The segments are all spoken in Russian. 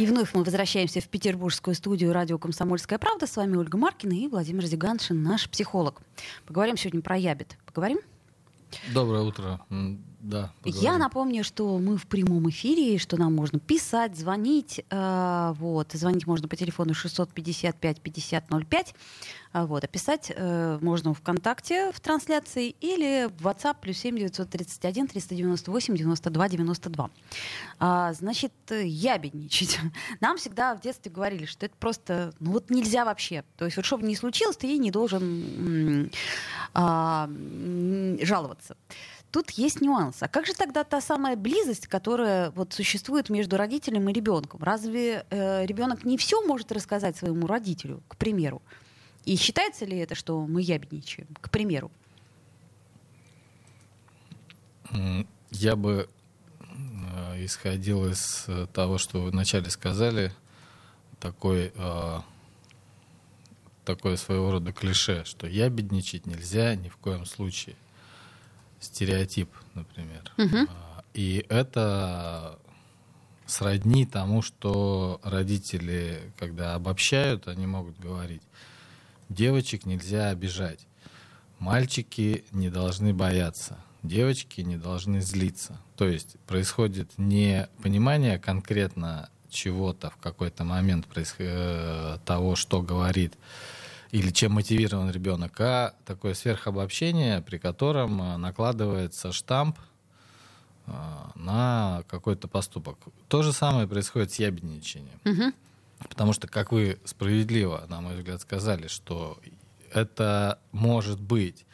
И вновь мы возвращаемся в петербургскую студию радио «Комсомольская правда». С вами Ольга Маркина и Владимир Зиганшин, наш психолог. Поговорим сегодня про ябед. Поговорим? Доброе утро. Да, поговорим. Я напомню, что мы в прямом эфире, что нам можно писать, звонить. Э, вот. Звонить можно по телефону 655-5005. Э, вот. А писать э, можно ВКонтакте в трансляции или в WhatsApp плюс 7 931 398 92 92. А, значит, ябедничать. Нам всегда в детстве говорили, что это просто, ну вот нельзя вообще. То есть вот что бы ни случилось, ты не должен а, жаловаться. Тут есть нюанс. А как же тогда та самая близость, которая вот существует между родителем и ребенком? Разве э, ребенок не все может рассказать своему родителю, к примеру? И считается ли это, что мы ябедничаем, к примеру? Я бы э, исходил из э, того, что вы вначале сказали, такой, э, такое своего рода клише, что ябедничать нельзя ни в коем случае стереотип, например. Угу. И это сродни тому, что родители, когда обобщают, они могут говорить, девочек нельзя обижать, мальчики не должны бояться, девочки не должны злиться. То есть происходит не понимание конкретно чего-то в какой-то момент происход... Э, того, что говорит или чем мотивирован ребенок, а такое сверхобобщение, при котором э, накладывается штамп э, на какой-то поступок. То же самое происходит с ябедничанием. Угу. Потому что, как вы справедливо, на мой взгляд, сказали, что это может быть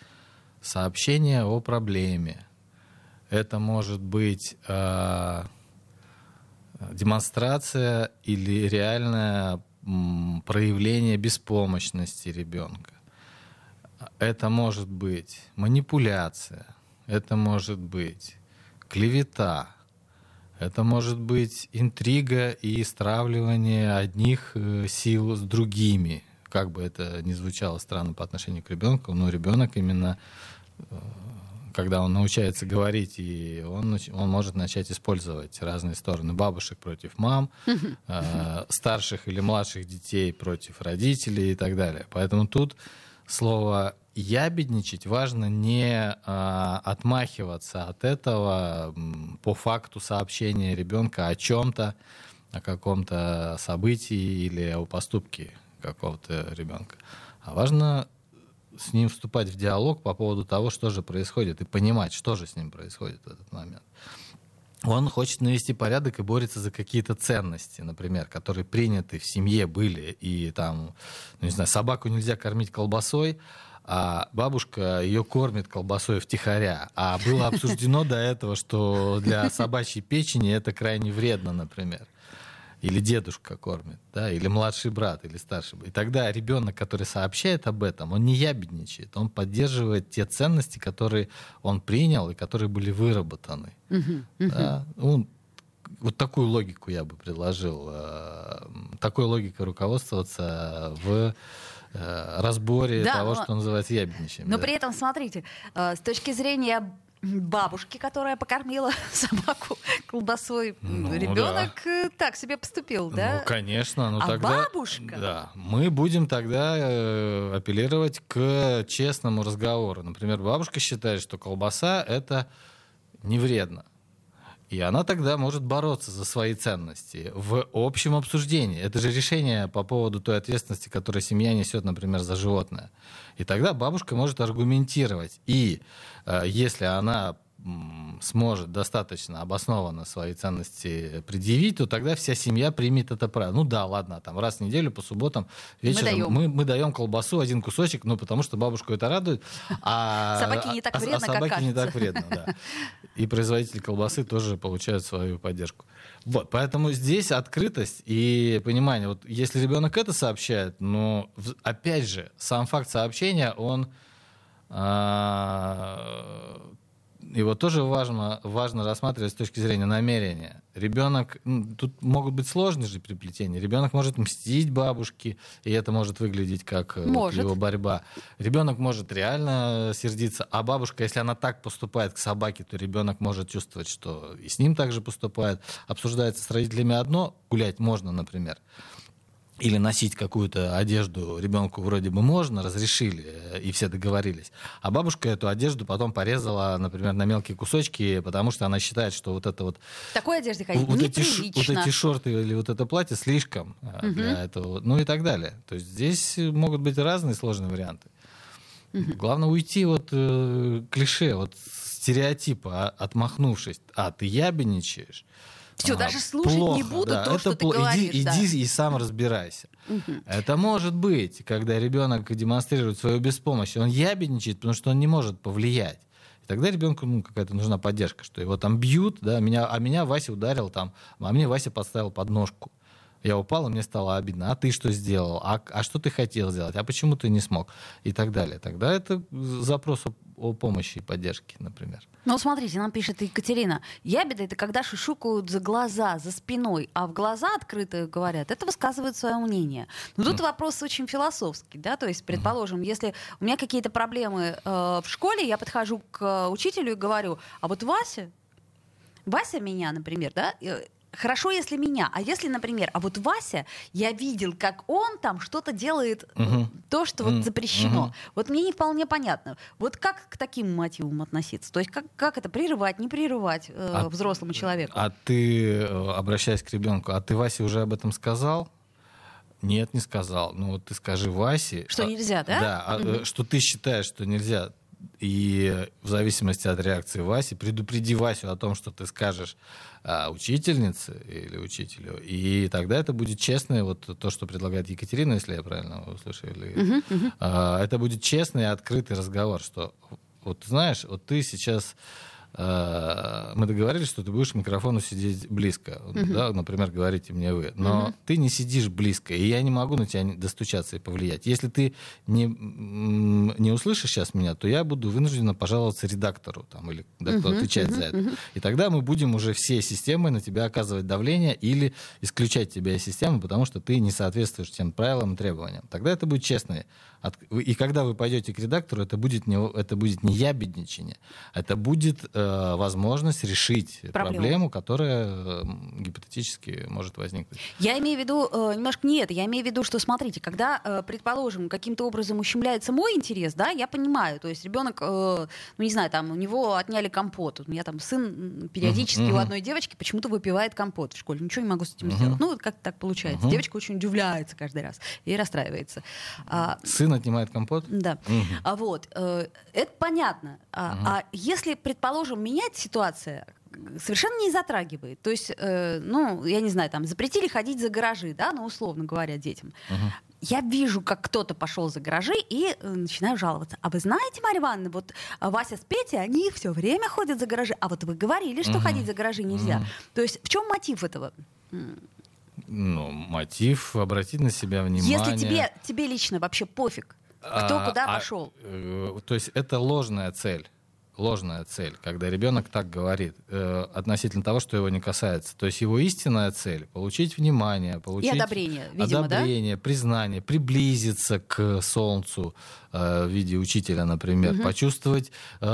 сообщение о проблеме, это может быть э, демонстрация или реальная проявление беспомощности ребенка. Это может быть манипуляция, это может быть клевета, это может быть интрига и стравливание одних э, сил с другими. Как бы это ни звучало странно по отношению к ребенку, но ребенок именно э, когда он научается говорить, и он, он может начать использовать разные стороны бабушек против мам, э, старших или младших детей против родителей и так далее. Поэтому тут слово ябедничать важно не э, отмахиваться от этого по факту сообщения ребенка о чем-то, о каком-то событии или о поступке какого-то ребенка. А важно с ним вступать в диалог по поводу того, что же происходит, и понимать, что же с ним происходит в этот момент. Он хочет навести порядок и борется за какие-то ценности, например, которые приняты в семье были. И там, ну, не знаю, собаку нельзя кормить колбасой, а бабушка ее кормит колбасой втихаря. А было обсуждено до этого, что для собачьей печени это крайне вредно, например или дедушка кормит, да, или младший брат, или старший. И тогда ребенок, который сообщает об этом, он не ябедничает, он поддерживает те ценности, которые он принял и которые были выработаны. Uh-huh, uh-huh. Да? Он, вот такую логику я бы предложил, э, такой логикой руководствоваться в э, разборе да, того, но, что называется ябедничаем. Но да. при этом, смотрите, э, с точки зрения бабушки, которая покормила собаку колбасой. Ну, Ребенок да. Э, так себе поступил, да? Ну, конечно. Ну, а тогда, бабушка? Да. Мы будем тогда э, апеллировать к честному разговору. Например, бабушка считает, что колбаса — это не вредно. И она тогда может бороться за свои ценности в общем обсуждении. Это же решение по поводу той ответственности, которую семья несет, например, за животное. И тогда бабушка может аргументировать. И э, если она сможет достаточно обоснованно свои ценности предъявить, то тогда вся семья примет это правило. Ну да, ладно, там раз в неделю по субботам вечером мы даем, мы, мы даем колбасу, один кусочек, ну потому что бабушку это радует. А, собаке не так а, вредно, а, а собаке как не так вредно, да. И производители колбасы тоже получают свою поддержку. Вот, поэтому здесь открытость и понимание. Вот если ребенок это сообщает, но опять же, сам факт сообщения, он а, его тоже важно, важно рассматривать с точки зрения намерения. Ребенок, тут могут быть сложные же приплетения. Ребенок может мстить бабушке, и это может выглядеть как э, может. Вот его борьба. Ребенок может реально сердиться, а бабушка, если она так поступает к собаке, то ребенок может чувствовать, что и с ним также поступает. Обсуждается с родителями одно, гулять можно, например или носить какую-то одежду ребенку вроде бы можно, разрешили, э, и все договорились. А бабушка эту одежду потом порезала, например, на мелкие кусочки, потому что она считает, что вот это вот... Такой одежды ходить вот эти, вот эти шорты или вот это платье слишком угу. для этого, ну и так далее. То есть здесь могут быть разные сложные варианты. Угу. Главное уйти от э, клише, вот стереотипа, отмахнувшись. А, ты ябедничаешь, все, а, даже слушать плохо, не буду да, то, это что ты говоришь. Иди, да. иди и сам разбирайся. Угу. Это может быть, когда ребенок демонстрирует свою беспомощность. Он ябедничает, потому что он не может повлиять. И тогда ребенку ну, какая-то нужна поддержка, что его там бьют, да, меня, а меня Вася ударил там, а мне Вася подставил подножку. Я упал, и мне стало обидно. А ты что сделал? А, а что ты хотел сделать? А почему ты не смог? И так далее. Тогда это запрос о, помощи и поддержке, например. Ну, смотрите, нам пишет Екатерина. Ябеда — это когда шушукают за глаза, за спиной, а в глаза открыто говорят. Это высказывают свое мнение. Но тут mm. вопрос очень философский, да, то есть, предположим, mm. если у меня какие-то проблемы э, в школе, я подхожу к учителю и говорю, а вот Вася, Вася меня, например, да, э, хорошо, если меня. А если, например, а вот Вася, я видел, как он там что-то делает, угу. то, что вот запрещено. Угу. Вот мне не вполне понятно. Вот как к таким мотивам относиться? То есть как, как это прерывать, не прерывать э, а, взрослому человеку? А ты, э, обращаясь к ребенку, а ты Васе уже об этом сказал? Нет, не сказал. Ну вот ты скажи Васе. Что а, нельзя, да? Да, угу. что ты считаешь, что нельзя. И в зависимости от реакции Васи, предупреди Васю о том, что ты скажешь а, учительнице или учителю, и тогда это будет честное, вот то, что предлагает Екатерина, если я правильно услышал, uh-huh, uh-huh. А, это будет честный и открытый разговор, что вот знаешь, вот ты сейчас мы договорились, что ты будешь к микрофону сидеть близко, uh-huh. да, например, говорите мне вы, но uh-huh. ты не сидишь близко, и я не могу на тебя достучаться и повлиять. Если ты не, не услышишь сейчас меня, то я буду вынуждена пожаловаться редактору там, или да, кто uh-huh. отвечает uh-huh. за это. Uh-huh. И тогда мы будем уже все системы на тебя оказывать давление или исключать тебя из системы, потому что ты не соответствуешь тем правилам и требованиям. Тогда это будет честное и когда вы пойдете к редактору, это будет не, это будет не ябедничание, это будет э, возможность решить проблему, проблему которая э, гипотетически может возникнуть. Я имею в виду э, немножко не это. Я имею в виду, что, смотрите, когда, э, предположим, каким-то образом ущемляется мой интерес, да, я понимаю. То есть ребенок, э, ну не знаю, там у него отняли компот. У меня там сын периодически uh-huh. у одной девочки почему-то выпивает компот в школе. Ничего не могу с этим uh-huh. сделать. Ну, вот как так получается. Uh-huh. Девочка очень удивляется каждый раз и расстраивается. А, сын отнимает компот? Да. Угу. А вот, э, это понятно. Угу. а если, предположим, менять ситуация, совершенно не затрагивает. То есть, э, ну, я не знаю, там, запретили ходить за гаражи, да, ну, условно говоря, детям. Угу. Я вижу, как кто-то пошел за гаражи и э, начинаю жаловаться. А вы знаете, Марья Ивановна, вот Вася с Петей, они все время ходят за гаражи. А вот вы говорили, что угу. ходить за гаражи нельзя. Угу. То есть в чем мотив этого? ну, мотив обратить на себя внимание. Если тебе, тебе лично вообще пофиг, кто а, куда а, пошел. Э, то есть это ложная цель. Ложная цель, когда ребенок так говорит э, относительно того, что его не касается. То есть его истинная цель получить внимание, получить И одобрение, видимо, одобрение, да? признание, приблизиться к солнцу э, в виде учителя, например, угу. почувствовать э,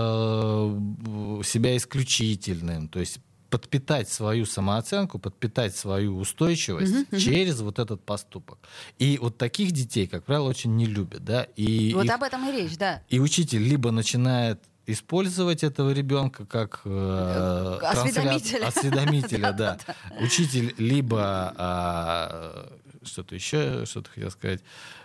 себя исключительным, то есть подпитать свою самооценку, подпитать свою устойчивость uh-huh, uh-huh. через вот этот поступок. И вот таких детей, как правило, очень не любят, да. И вот их, об этом и речь, да. И учитель либо начинает использовать этого ребенка как э, осведомителя, осведомителя да. Учитель либо э, что-то еще, что-то хотел сказать.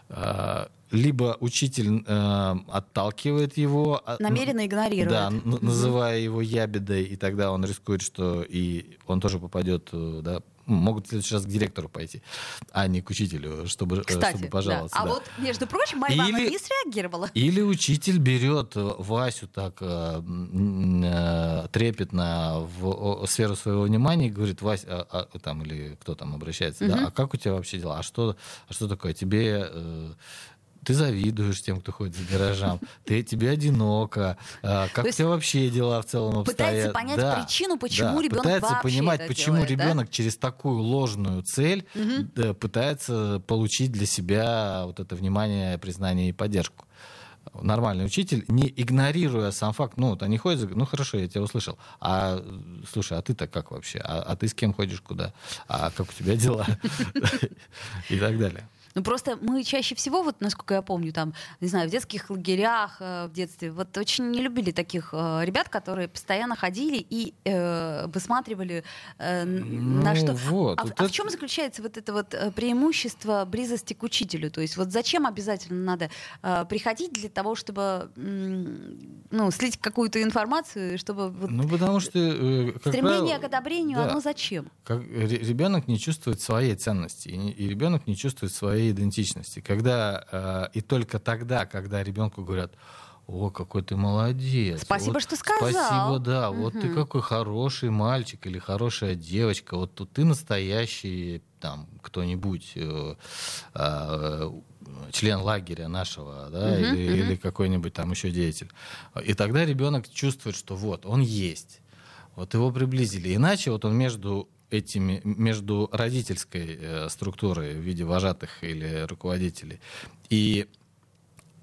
А, либо учитель э, отталкивает его. а, Намеренно игнорирует. Да, называя его ябедой, и тогда он рискует, что и он тоже попадет, э, да, могут в следующий раз к директору пойти, а не к учителю, чтобы, э, Кстати, чтобы да. пожаловаться. А да. вот, между прочим, моя мама Или- не среагировала. Или учитель берет э, Васю так э, э, трепетно в о- сферу своего внимания и говорит, Вась, а- а, там, или кто там обращается, да, а как у тебя вообще дела? А что, а что такое? Тебе э, ты завидуешь тем, кто ходит за гаражам, ты, тебе одиноко, а, как у тебя вообще дела в целом обстоят? пытается понять Да, причину, почему да, ребенок пытается вообще понимать, это почему делает, да? ребенок через такую ложную цель да, пытается получить для себя вот это внимание, признание и поддержку. Нормальный учитель, не игнорируя сам факт, ну, вот они ходят, ну, хорошо, я тебя услышал, а, слушай, а ты-то как вообще? А, а ты с кем ходишь, куда? А как у тебя дела? И так далее. Ну просто мы чаще всего, вот насколько я помню, там, не знаю, в детских лагерях э, в детстве, вот очень не любили таких э, ребят, которые постоянно ходили и э, высматривали э, н- на Ну, что. вот, а, в- вот а в это- чем заключается вот это вот э, преимущество близости к учителю? То есть вот зачем обязательно надо э, приходить для того, чтобы ну, слить какую-то информацию, чтобы вот Ну, потому что, э, стремление правило, к одобрению, да. оно зачем? как ре- ребенок не чувствует своей ценности, и, и ребенок не чувствует своей идентичности. Когда, э, и только тогда, когда ребенку говорят, о, какой ты молодец. Спасибо, вот что сказал». Спасибо, да. Вот ты какой хороший мальчик или хорошая девочка. Вот тут ты настоящий там кто-нибудь, э, э, член лагеря нашего, да, Мгм, или, мгм. или какой-нибудь там еще деятель. И тогда ребенок чувствует, что вот, он есть. Вот его приблизили. Иначе вот он между этими, между родительской э, структурой в виде вожатых или руководителей и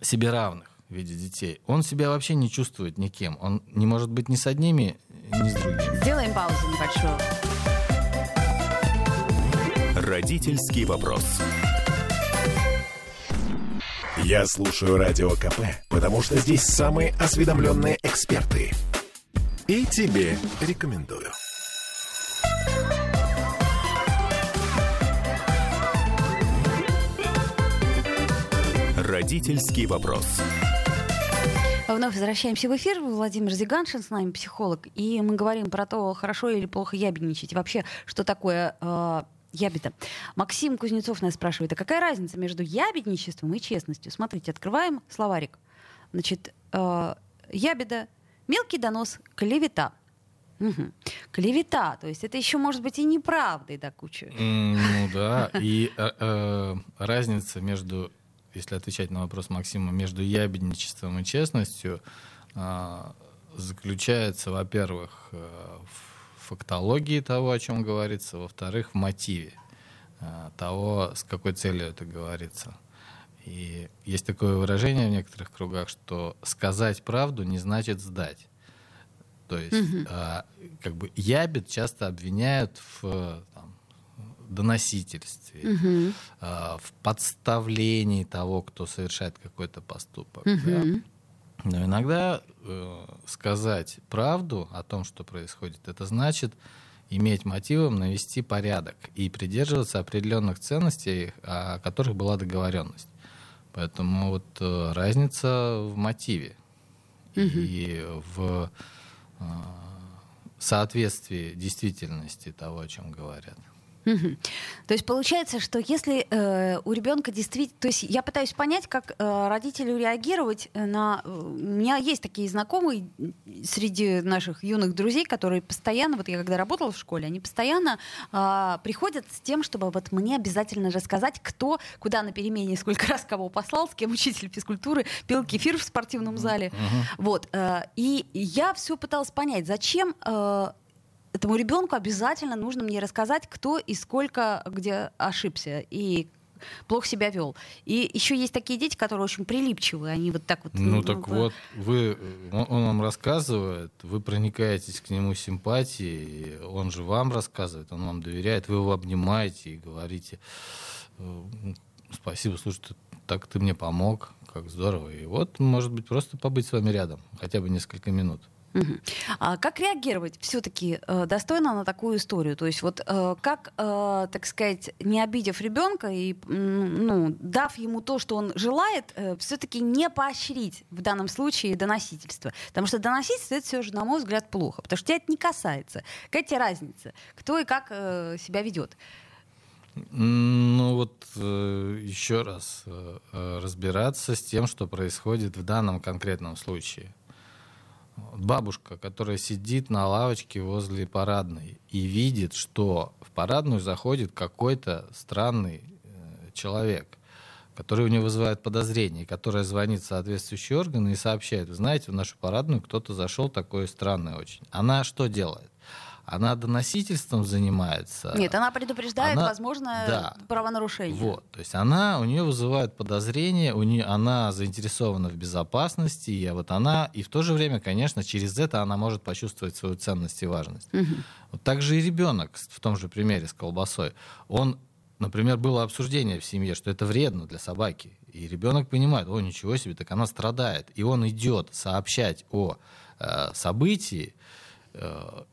себе равных в виде детей, он себя вообще не чувствует никем. Он не может быть ни с одними, ни с другими. Сделаем паузу небольшую. Родительский вопрос. Я слушаю Радио КП, потому что здесь самые осведомленные эксперты. И тебе рекомендую. Родительский вопрос. Вновь возвращаемся в эфир. Владимир Зиганшин с нами, психолог. И мы говорим про то, хорошо или плохо ябедничать. И вообще, что такое э, ябеда. Максим Кузнецов нас спрашивает, а какая разница между ябедничеством и честностью? Смотрите, открываем словарик. Значит, э, ябеда, мелкий донос, клевета. Мгм. Клевета, то есть это еще может быть и неправдой до кучи. М, Ну да, и э, э, разница между, если отвечать на вопрос Максима, между ябедничеством и честностью а, заключается, во-первых, э, в фактологии того, о чем говорится, во-вторых, в мотиве а, того, с какой целью это говорится. И есть такое выражение в некоторых кругах, что сказать правду не значит сдать. То есть, а, как бы ябед часто обвиняют в доносительстве, Мгм. а, в подставлении того, кто совершает какой-то поступок. да. Мгм. Но иногда э, сказать правду о том, что происходит, это значит иметь мотивом навести порядок и придерживаться определенных ценностей, о которых была договоренность. Поэтому вот э, разница в мотиве и в э, соответствии действительности того, о чем говорят. Мгм. То есть получается, что если э, у ребенка действительно... То есть я пытаюсь понять, как э, родителю реагировать на... э, У меня есть такие знакомые среди наших юных друзей, которые постоянно, вот я когда работала в школе, они постоянно э, приходят с тем, чтобы вот мне обязательно рассказать, кто куда на перемене, сколько раз кого послал, с кем учитель физкультуры пил кефир в спортивном зале. Вот. э, и я все пыталась понять, зачем э, этому ребенку обязательно нужно мне рассказать, кто и сколько где ошибся и плохо себя вел. И еще есть такие дети, которые очень прилипчивые, они вот так вот. Ну м, так в- вот, вы, э, он, он вам рассказывает, вы проникаетесь к нему симпатией, он же вам рассказывает, он вам доверяет, вы его обнимаете и говорите, э, спасибо, слушай, ты- так ты мне помог, как здорово. И вот, может быть, просто побыть с вами рядом, хотя бы несколько минут. А как реагировать все-таки э, достойно на такую историю? То есть вот э, как, э, так сказать, не обидев ребенка и ну, дав ему то, что он желает, все-таки не поощрить в данном случае доносительство? Потому что доносительство это все же, на мой взгляд, плохо, потому что тебя это не касается. Какая тебе разница, кто и как себя ведет? Ну вот э, еще раз э, разбираться с тем, что происходит в данном конкретном случае. Бабушка, которая сидит на лавочке возле парадной и видит, что в парадную заходит какой-то странный э, человек, который у нее вызывает подозрение, которая звонит в соответствующие органы и сообщает, знаете, в нашу парадную кто-то зашел такой странный очень. Она что делает? Она доносительством занимается. Нет, она предупреждает Она- возможное да. правонарушение. Вот, то есть она, у нее вызывает подозрение, у нее, она заинтересована в безопасности, и вот она, и в то же время, конечно, через это она может почувствовать свою ценность и важность. Мгм. Вот так же и ребенок в том же примере с колбасой. Он, например, было обсуждение в семье, что это вредно для собаки. И ребенок понимает, о, ничего себе, так она страдает. И он идет сообщать о э, событии,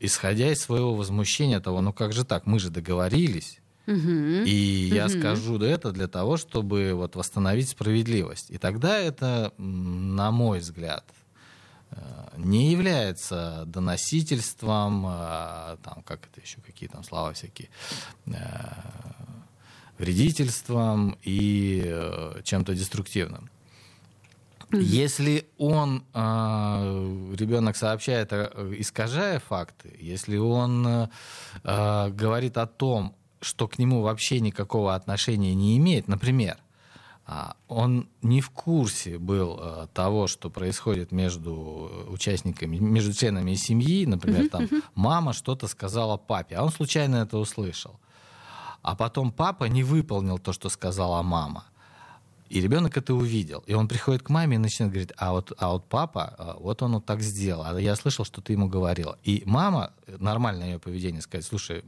исходя из своего возмущения того, ну как же так, мы же договорились. Мгм. И я Мгм. скажу это для того, чтобы вот восстановить справедливость. И тогда это, на мой взгляд, э, не является доносительством, э, там, как это еще, какие там слова всякие, э, вредительством и э, чем-то деструктивным. Если он, э, ребенок сообщает, э, искажая факты, если он э, говорит о том, что к нему вообще никакого отношения не имеет, например, а, он не в курсе был того, что происходит между участниками, между членами семьи, например, там мама что-то сказала папе, а он случайно это услышал. А потом папа не выполнил то, что сказала мама. И ребенок это увидел. И он приходит к маме и начинает говорить, а вот, а вот папа, а, вот он вот так сделал. А я слышал, что ты ему говорила. И мама, э, нормальное ее поведение, сказать, слушай,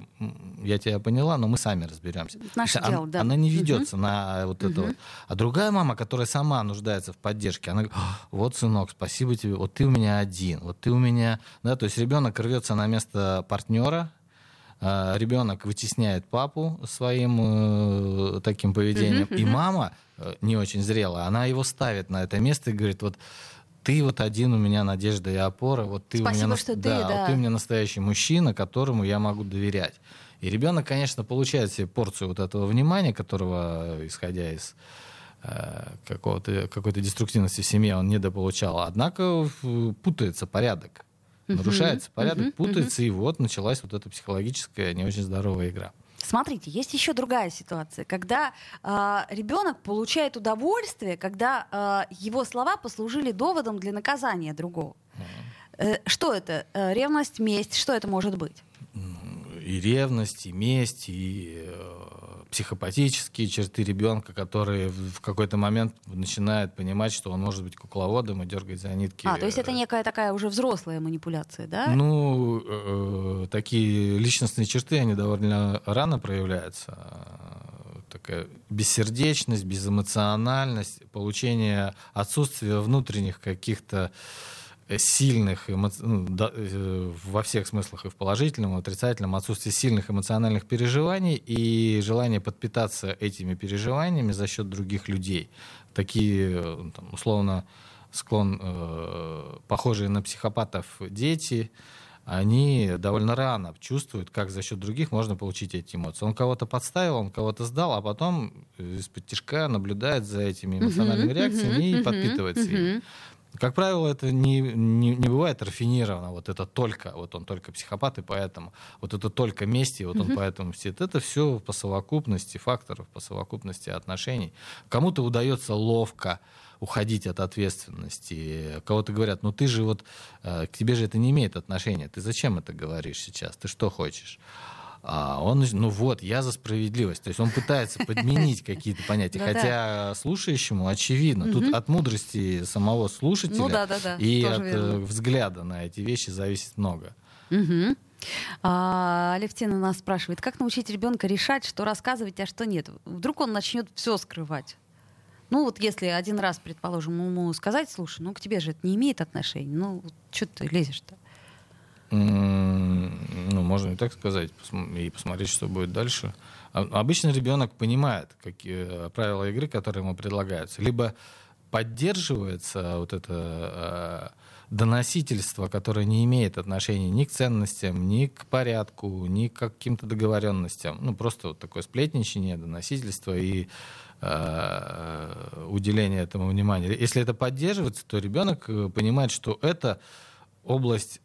я тебя поняла, но мы сами разберемся. Наше есть дело, она, да. она не ведется на вот это вот. А другая мама, которая сама нуждается в поддержке, она говорит, «А, вот, сынок, спасибо тебе, вот ты у меня один, вот ты у меня... Да, то есть ребенок рвется на место партнера, ребенок вытесняет папу своим э, таким поведением, Мгм, и мама не очень зрелая, она его ставит на это место и говорит, вот ты вот один у меня надежда и опора, вот ты у Спасибо, меня нас- что ты, да, да. вот ты у меня настоящий мужчина, которому я могу доверять. И ребенок, конечно, получает себе порцию вот этого внимания, которого, э, исходя из э, какого-то, какой-то деструктивности в семье, он недополучал. Однако э, путается порядок. Нарушается порядок, путается, и вот началась вот эта психологическая, не очень здоровая игра. Смотрите, есть еще другая ситуация, когда ребенок получает удовольствие, когда а, его слова послужили доводом для наказания другого. Э, что это? Э, ревность, месть? Что это может быть? И ревность, и месть, и э, психопатические черты ребенка, которые в какой-то момент начинают понимать, что он может быть кукловодом и дергать за нитки. А, то есть это э, некая такая уже взрослая манипуляция, да? Ну, э, такие личностные черты, они довольно рано проявляются. Э, Такая бессердечность, безэмоциональность, получение отсутствия внутренних каких-то э, сильных, эмо- ну, да, э, во всех смыслах и в положительном, и в отрицательном, отсутствие сильных эмоциональных переживаний и желание подпитаться этими переживаниями за счет других людей. Такие, э, там, условно, склон, э, похожие на психопатов дети, они довольно рано чувствуют, как за счет других можно получить эти эмоции. Он кого-то подставил, он кого-то сдал, а потом из-под тяжка наблюдает за этими эмоциональными реакциями и подпитывается ими. Как правило, это не, не, не бывает рафинировано. Вот это только, вот он только психопат, и поэтому вот это только месть, и вот он поэтому мстит. Это все по совокупности факторов, по совокупности отношений. Кому-то удается ловко уходить от ответственности. Кого-то говорят, ну ты же вот, э, к тебе же это не имеет отношения. Ты зачем это говоришь сейчас? Ты что хочешь? А он, ну вот, я за справедливость. То есть он пытается подменить какие-то понятия. Ну. Хотя слушающему очевидно. Тут от мудрости самого слушателя Ну и от э, взгляда на эти вещи зависит много. А, Алевтина нас спрашивает, как научить ребенка решать, что рассказывать, а что нет? Вдруг он начнет все скрывать. Ну вот если один раз, предположим, ему сказать, слушай, ну к тебе же это не имеет отношения, ну что ты лезешь-то? Ну, можно и так сказать, и посмотреть, что будет дальше. А, обычно ребенок понимает какие правила игры, которые ему предлагаются. Либо поддерживается вот это доносительство, которое не имеет отношения ни к ценностям, ни к порядку, ни к каким-то договоренностям. Ну, просто вот такое сплетничание, доносительство и э, уделение этому внимания. Если это поддерживается, то ребенок э, понимает, что это область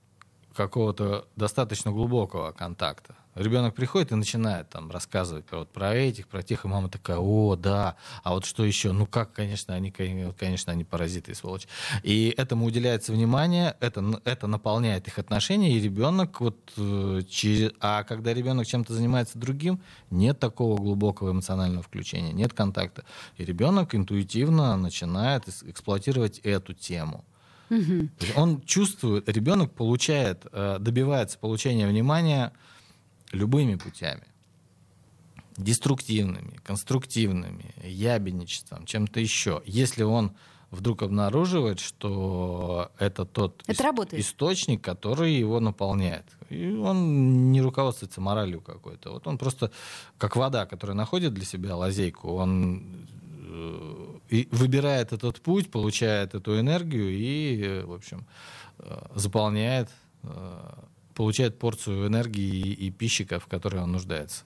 какого-то достаточно глубокого контакта. Ребенок приходит и начинает там рассказывать про, вот, про этих, про тех, и мама такая, о, да, а вот что еще? Ну как, конечно, они, конечно, они паразиты и сволочи. И этому уделяется внимание, это, это наполняет их отношения, и ребенок вот, э, через... а когда ребенок чем-то занимается другим, нет такого глубокого эмоционального включения, нет контакта. И ребенок интуитивно начинает эксплуатировать эту тему. Угу. Он чувствует, ребенок получает, э, добивается получения внимания любыми путями. Деструктивными, конструктивными, ябедничеством, чем-то еще. Если он вдруг обнаруживает, что это тот это ис- источник, который его наполняет. И он не руководствуется моралью какой-то. Вот он просто, как вода, которая находит для себя лазейку, он э, выбирает этот путь, получает эту энергию и, э, в общем, э, заполняет получает порцию энергии и, пищи, в которой он нуждается.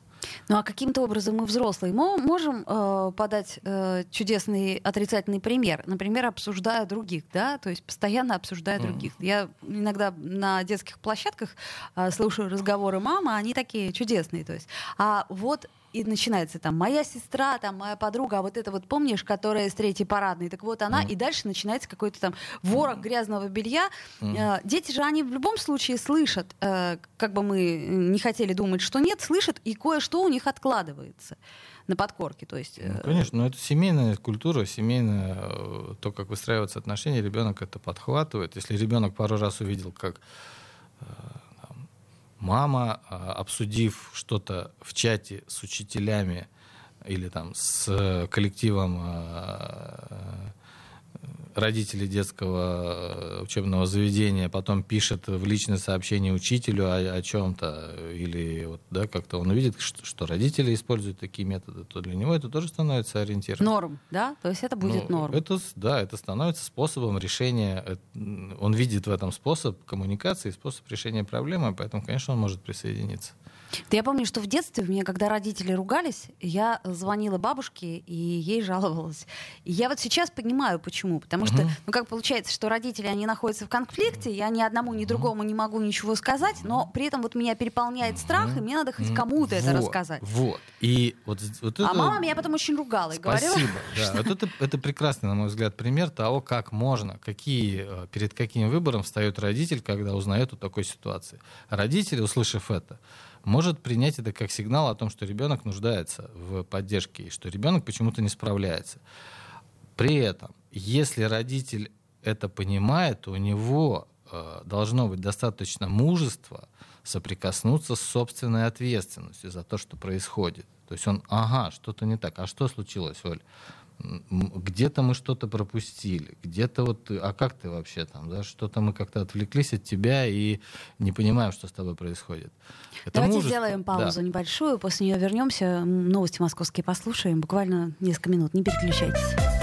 Ну а каким-то образом мы взрослые мы можем э, подать э, чудесный отрицательный пример, например, обсуждая других, да, то есть постоянно обсуждая mm. других. Я иногда на детских площадках э, слушаю разговоры мамы, они такие чудесные, то есть. А вот и начинается там моя сестра, там моя подруга, а вот это вот помнишь, которая из третьей парадной, так вот она, mm. и дальше начинается какой-то там ворох грязного белья. Mm. Дети же, они в любом случае слышат, э, как бы мы не хотели думать, что нет, слышат, и кое-что у них откладывается на подкорке. То есть, ну, конечно, но это семейная культура, семейная, э, то, как выстраиваются отношения, ребенок это подхватывает. Если ребенок пару раз увидел, как мама, а, обсудив что-то в чате с учителями или там с коллективом а, родители детского э, учебного заведения потом пишет в личное сообщение учителю о, о чем-то, или вот, да, как-то он увидит, что, что родители используют такие методы, то для него это тоже становится ориентиром. Норм, да? То есть это будет ну, норм. Это, да, это становится способом решения, э, он видит в этом способ коммуникации, способ решения проблемы, поэтому, конечно, он может присоединиться. Да я помню, что в детстве у меня, когда родители ругались, я звонила бабушке и ей жаловалась. И я вот сейчас понимаю, почему. Потому что, ну как получается, что родители, они находятся в конфликте, я ни одному, ни другому не могу ничего сказать, но при этом вот меня переполняет страх, и мне надо хоть кому-то это рассказать. Вот. И вот, вот а это... А мама меня потом очень ругала и Спасибо. говорила... Да, вот это, это прекрасный, на мой взгляд, пример того, как можно, какие, э, перед каким выбором встает родитель, когда узнает о такой ситуации. Родители, услышав это, может принять это как сигнал о том, что ребенок нуждается в поддержке и что ребенок почему-то не справляется. При этом, если родитель это понимает, то у него э, должно быть достаточно мужества соприкоснуться с собственной ответственностью за то, что происходит. То есть он, ага, что-то не так. А что случилось, Оль? где-то мы что-то пропустили, где-то вот, а как ты вообще там, да, что-то мы как-то отвлеклись от тебя и не понимаем, что с тобой происходит. Это Давайте мужество. сделаем паузу да. небольшую, после нее вернемся, новости московские послушаем, буквально несколько минут, не переключайтесь.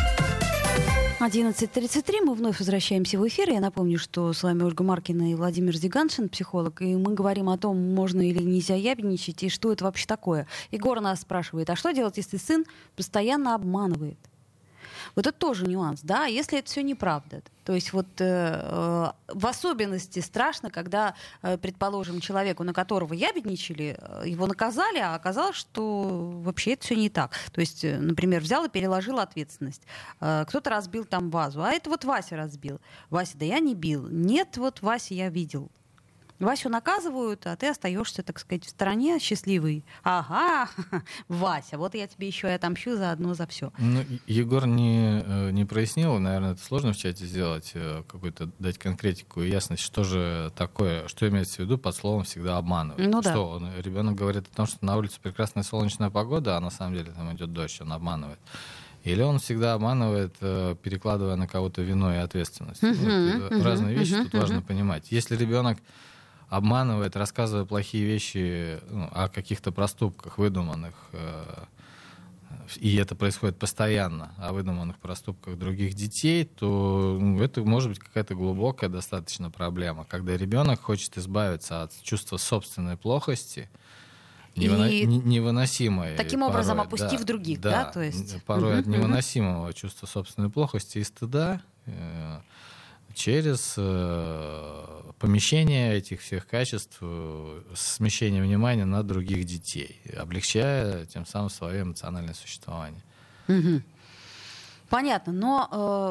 11.33, мы вновь возвращаемся в эфир. Я напомню, что с вами Ольга Маркина и Владимир Зиганшин, психолог, и мы говорим о том, можно или нельзя ябедничать, и что это вообще такое. Егор нас спрашивает, а что делать, если сын постоянно обманывает? Вот это тоже нюанс, да, если это все неправда. То есть вот э, э, в особенности страшно, когда, э, предположим, человеку, на которого ябедничали, э, его наказали, а оказалось, что вообще это все не так. То есть, э, например, взял и переложил ответственность. Э, кто-то разбил там вазу, а это вот Вася разбил. Вася, да я не бил. Нет, вот Вася я видел. Васю наказывают, а ты остаешься, так сказать, в стороне счастливый. Ага, Вася, вот я тебе еще и отомщу за одно, за все. Ну, Егор не, э, не прояснил, наверное, это сложно в чате сделать, э, какую-то дать конкретику и ясность, что же такое, что имеется в виду под словом всегда обманывать. Ну, да. что он, ребенок говорит о том, что на улице прекрасная солнечная погода, а на самом деле там идет дождь, он обманывает. Или он всегда обманывает, э, перекладывая на кого-то вину и ответственность. Мгм, Вот, мгм, Разные вещи мгм, тут важно мгм. понимать. Если ребенок обманывает, рассказывая плохие вещи ну, о каких-то проступках выдуманных, э, и это происходит постоянно, о выдуманных проступках других детей, то ну, это может быть какая-то глубокая достаточно проблема, когда ребенок хочет избавиться от чувства собственной плохости, невыно- И не- невыносимой. таким образом порой, опустив да, других, да, то есть? Порой от невыносимого чувства собственной плохости и стыда э, через э, помещение этих всех качеств, э, смещение внимания на других детей, облегчая тем самым свое эмоциональное существование. Мгм. Понятно, но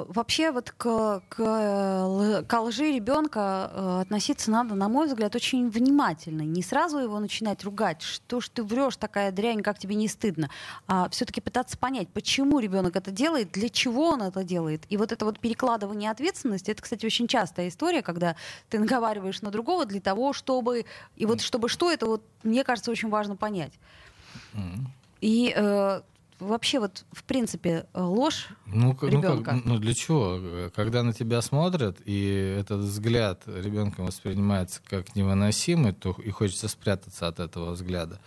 э, вообще вот к, к, э, к лжи ребенка э, относиться надо, на мой взгляд, очень внимательно. Не сразу его начинать ругать, что ж ты врешь, такая дрянь, как тебе не стыдно, а все-таки пытаться понять, почему ребенок это делает, для чего он это делает. И вот это вот перекладывание ответственности, это, кстати, очень частая история, когда ты наговариваешь на другого для того, чтобы... И вот чтобы что, это вот, мне кажется, очень важно понять. И э, вообще вот, в принципе, э, ложь Ну, к- ну, Ребенка. как- ну, для чего? Когда на тебя смотрят, и этот взгляд ребенком воспринимается как невыносимый, то и хочется спрятаться от этого взгляда,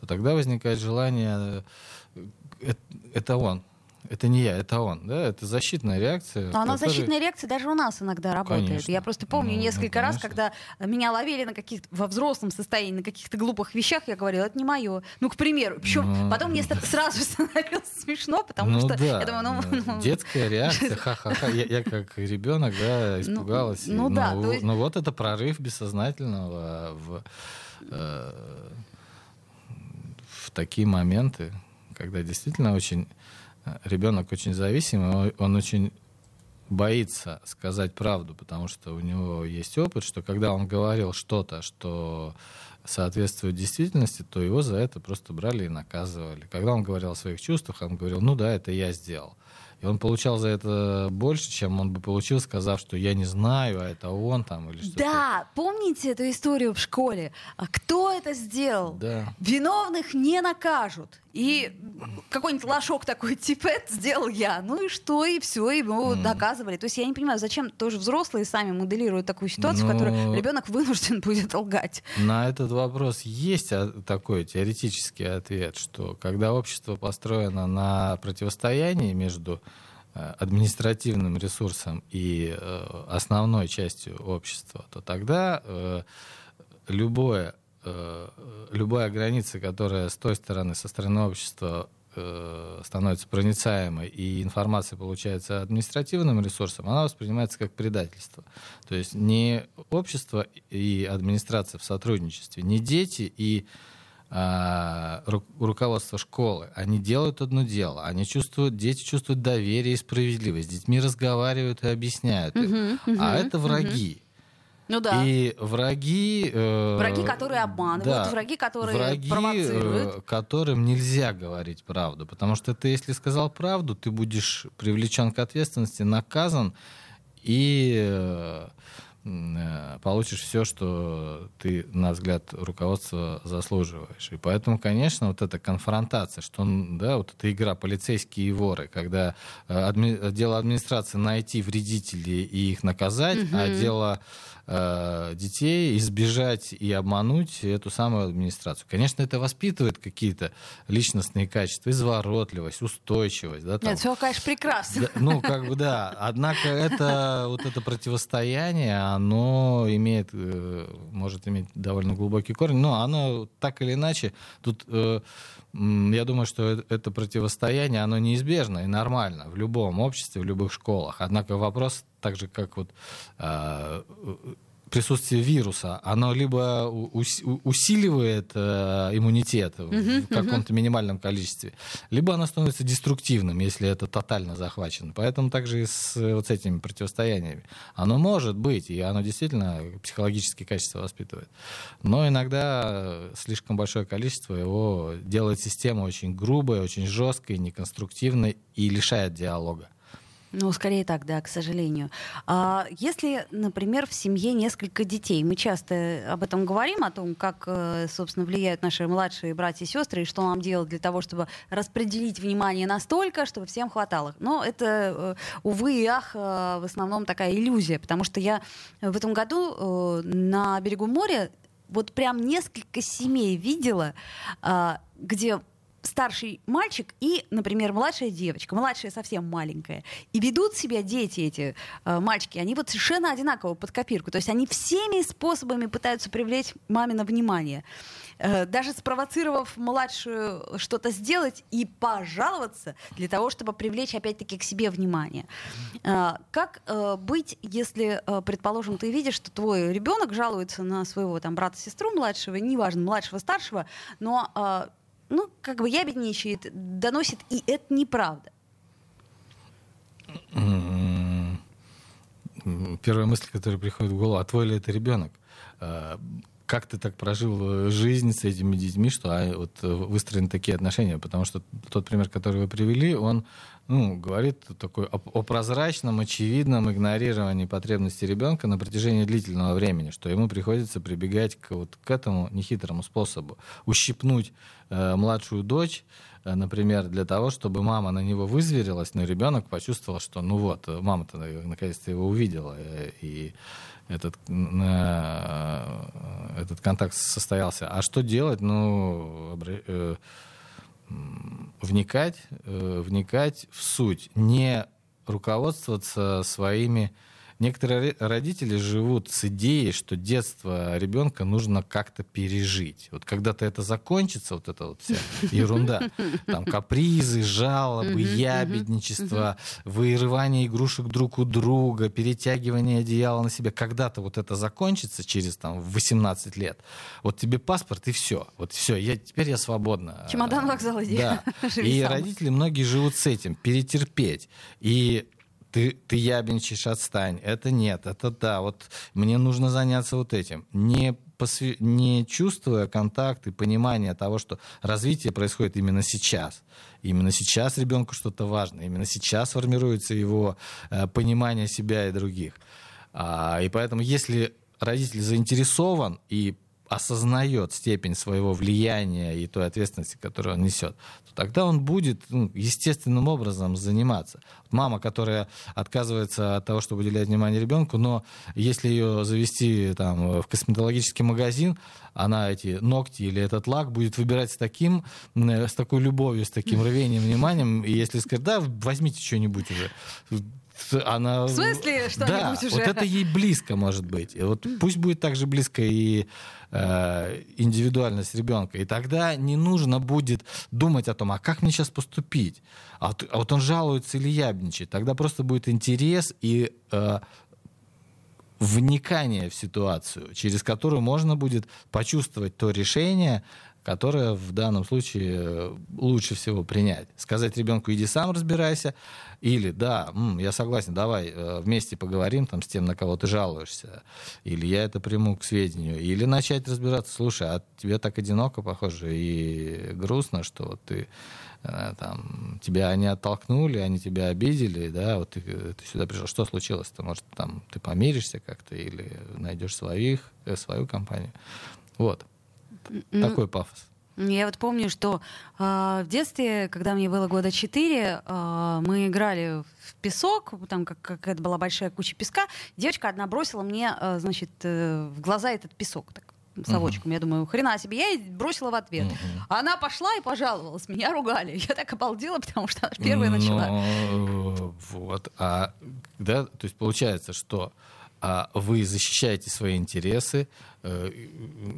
то тогда возникает желание э, э, это он. Это не я, это он, да, это защитная реакция. Но она защитная реакция даже у нас иногда работает. Конечно. Я просто помню Ну, ну, несколько раз, конечно. когда меня ловили на каких во взрослом состоянии на каких-то глупых вещах, я говорила, это не мое. Ну, к примеру. Причем Ну, потом мне сразу становилось смешно, потому ну что да, я думаю, ну, ну, ну, детская реакция, ха-ха-ха. Я, я как ребенок, да, испугалась. ну И, да, ну, то есть- ну вот это прорыв бессознательного в, э, в такие моменты, когда действительно очень ребенок очень зависимый, он, очень боится сказать правду, потому что у него есть опыт, что когда он говорил что-то, что соответствует действительности, то его за это просто брали и наказывали. Когда он говорил о своих чувствах, он говорил, ну да, это я сделал. И он получал за это больше, чем он бы получил, сказав, что я не знаю, а это он там или что-то. Да, помните эту историю в школе? А кто это сделал? Да. Виновных не накажут. И какой-нибудь лошок такой, типа, это сделал я. Ну и что, и все, его Мгм. доказывали. То есть я не понимаю, зачем тоже взрослые сами моделируют такую ситуацию, в которой Ну, ребенок вынужден будет лгать. На этот вопрос есть а, такой теоретический ответ, что когда общество построено на противостоянии между административным ресурсом и э, основной частью общества, то тогда э, любое, э, любая граница, которая с той стороны, со стороны общества э, становится проницаемой и информация получается административным ресурсом, она воспринимается как предательство. То есть не общество и администрация в сотрудничестве, не дети и ру- руководство школы, они делают одно дело, они чувствуют, дети чувствуют доверие и справедливость, с детьми разговаривают и объясняют, им. Мгм, мгм, а это враги. Ну да. И враги... э, Враги, которые обманывают, да, враги, которые враги, провоцируют. э, которым нельзя говорить правду. Потому что ты, если сказал правду, ты будешь привлечен к ответственности, наказан и э, э, получишь все, что ты, на взгляд руководства, заслуживаешь. И поэтому, конечно, вот эта конфронтация, что, да, вот эта игра полицейские и воры, когда э, адми- дело администрации найти вредителей и их наказать, а Мгм. дело э, детей избежать и обмануть эту самую администрацию. Конечно, это воспитывает какие-то личностные качества, изворотливость, устойчивость. Да, там. Нет, все, конечно, прекрасно. Да, ну, как бы да. Однако это вот это противостояние, оно имеет, э, может иметь довольно глубокий корень, но оно так или иначе, тут э, я думаю, что э- это противостояние, оно неизбежно и нормально в любом обществе, в любых школах. Однако вопрос, так же как вот э, присутствие вируса, оно либо усиливает э, иммунитет в каком-то минимальном количестве, либо оно становится деструктивным, если это тотально захвачено. Поэтому также и с вот с этими противостояниями. Оно может быть, и оно действительно психологические качества воспитывает. Но иногда слишком большое количество его делает систему очень грубой, очень жесткой, неконструктивной и лишает диалога. Ну, скорее так, да, к сожалению. А если, например, в семье несколько детей, мы часто об этом говорим, о том, как, э, собственно, влияют наши младшие братья и сестры, и что нам делать для того, чтобы распределить внимание настолько, чтобы всем хватало. Но это, э, увы и ах, э, в основном такая иллюзия, потому что я в этом году на берегу моря вот прям несколько семей видела, где старший мальчик и, например, младшая девочка, младшая совсем маленькая. И ведут себя дети эти, э, мальчики, они вот совершенно одинаково под копирку. То есть они всеми способами пытаются привлечь мамино внимание. Э, даже спровоцировав младшую что-то сделать и пожаловаться для того, чтобы привлечь опять-таки к себе внимание. Э, как э, быть, если, э, предположим, ты видишь, что твой ребенок жалуется на своего там брата-сестру младшего, неважно, младшего, старшего, но э, ну, как бы ябедничает, доносит, и это неправда. Первая мысль, которая приходит в голову, а твой ли это ребенок? А, как ты так прожил э, жизнь с этими детьми, что а, вот э, выстроены такие отношения? Потому что тот пример, который вы привели, он ну, говорит такой о, о прозрачном, очевидном игнорировании потребностей ребенка на протяжении длительного времени, что ему приходится прибегать к, вот, к этому нехитрому способу. Ущипнуть э, младшую дочь, э, например, для того, чтобы мама на него вызверилась, но ребенок почувствовал, что ну вот, мама-то наконец-то его увидела, э, и этот, э, этот контакт состоялся. А что делать? Ну, э, вникать, э, вникать в суть, не руководствоваться своими Некоторые родители живут с идеей, что детство ребенка нужно как-то пережить. Вот когда-то это закончится, вот эта вот вся ерунда, там капризы, жалобы, ябедничество, вырывание игрушек друг у друга, перетягивание одеяла на себя, когда-то вот это закончится через там 18 лет. Вот тебе паспорт и все. Вот все, я, теперь я свободна. Чемодан вокзал иди. Да. И родители многие живут с этим, перетерпеть. И ты, ты ябничаешь, отстань. Это нет, это да. Вот мне нужно заняться вот этим. Не, посвя... не чувствуя контакт и понимание того, что развитие происходит именно сейчас. Именно сейчас ребенку что-то важно. Именно сейчас формируется его э, понимание себя и других. А, и поэтому, если родитель заинтересован и осознает степень своего влияния и той ответственности, которую он несет, то тогда он будет ну, естественным образом заниматься. Мама, которая отказывается от того, чтобы уделять внимание ребенку, но если ее завести там, в косметологический магазин, она эти ногти или этот лак будет выбирать с таким, с такой любовью, с таким рвением, вниманием, и если сказать, да, возьмите что-нибудь уже, она... В смысле что-нибудь да, уже? вот это ей близко может быть. И вот пусть будет так же близко и э, индивидуальность ребенка. И тогда не нужно будет думать о том, а как мне сейчас поступить? А, а вот он жалуется или ябничает. Тогда просто будет интерес и э, вникание в ситуацию, через которую можно будет почувствовать то решение, которое в данном случае э, лучше всего принять. Сказать ребенку, иди сам разбирайся, или да, я согласен, давай э, вместе поговорим там, с тем, на кого ты жалуешься, или я это приму к сведению, или начать разбираться, слушай, а тебе так одиноко, похоже, и грустно, что вот ты э, там, тебя они оттолкнули, они тебя обидели, да, вот ты, ты сюда пришел, что случилось-то? Может, там ты помиришься как-то или найдешь своих, свою компанию. Вот. Mm-hmm. Такой пафос. Я вот помню, что э, в детстве, когда мне было года четыре, э, мы играли в песок, там как, как это была большая куча песка. Девочка одна бросила мне, э, значит, э, в глаза этот песок. Так, совочком. Uh-huh. Я думаю, хрена себе, я ей бросила в ответ. Uh-huh. Она пошла и пожаловалась, меня ругали. Я так обалдела, потому что она первая Но, начала. Вот, а, да, то есть получается, что а вы защищаете свои интересы, э,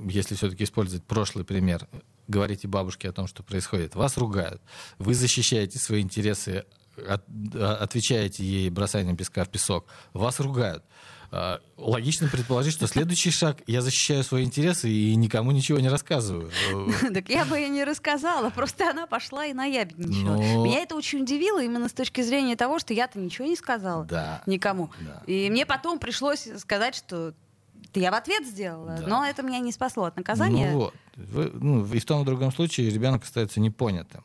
если все-таки использовать прошлый пример, говорите бабушке о том, что происходит, вас ругают, вы защищаете свои интересы, от, отвечаете ей бросанием песка в песок, вас ругают. А, логично предположить, что следующий шаг — я защищаю свои интересы и никому ничего не рассказываю. Так я бы и не рассказала, просто она пошла и наябедничала. Но- Меня это очень удивило именно с точки зрения того, что я-то ничего не сказала никому. И мне потом пришлось сказать, что я в ответ сделала, Да. но это меня не спасло от наказания. Ну вот. Вы- ну, и в том и в другом случае ребенок остается непонятым.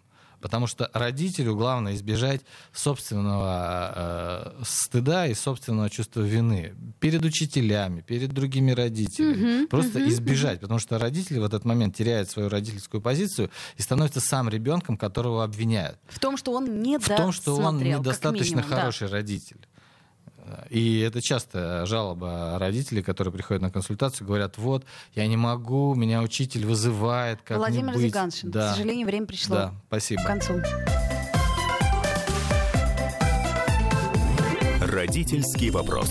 Потому что родителю главное избежать собственного э, стыда и собственного чувства вины перед учителями, перед другими родителями. Мгм, Просто мгм, избежать, потому что родитель в этот момент теряет свою родительскую позицию и становится сам ребенком, которого обвиняют. В том, что он не В том, что он недостаточно минимум, да. хороший родитель. И это часто жалоба родителей, которые приходят на консультацию, говорят, вот, я не могу, меня учитель вызывает, как Владимир быть?» Зиганшин, Да. к сожалению, время пришло Да, спасибо. к концу. Родительский вопрос.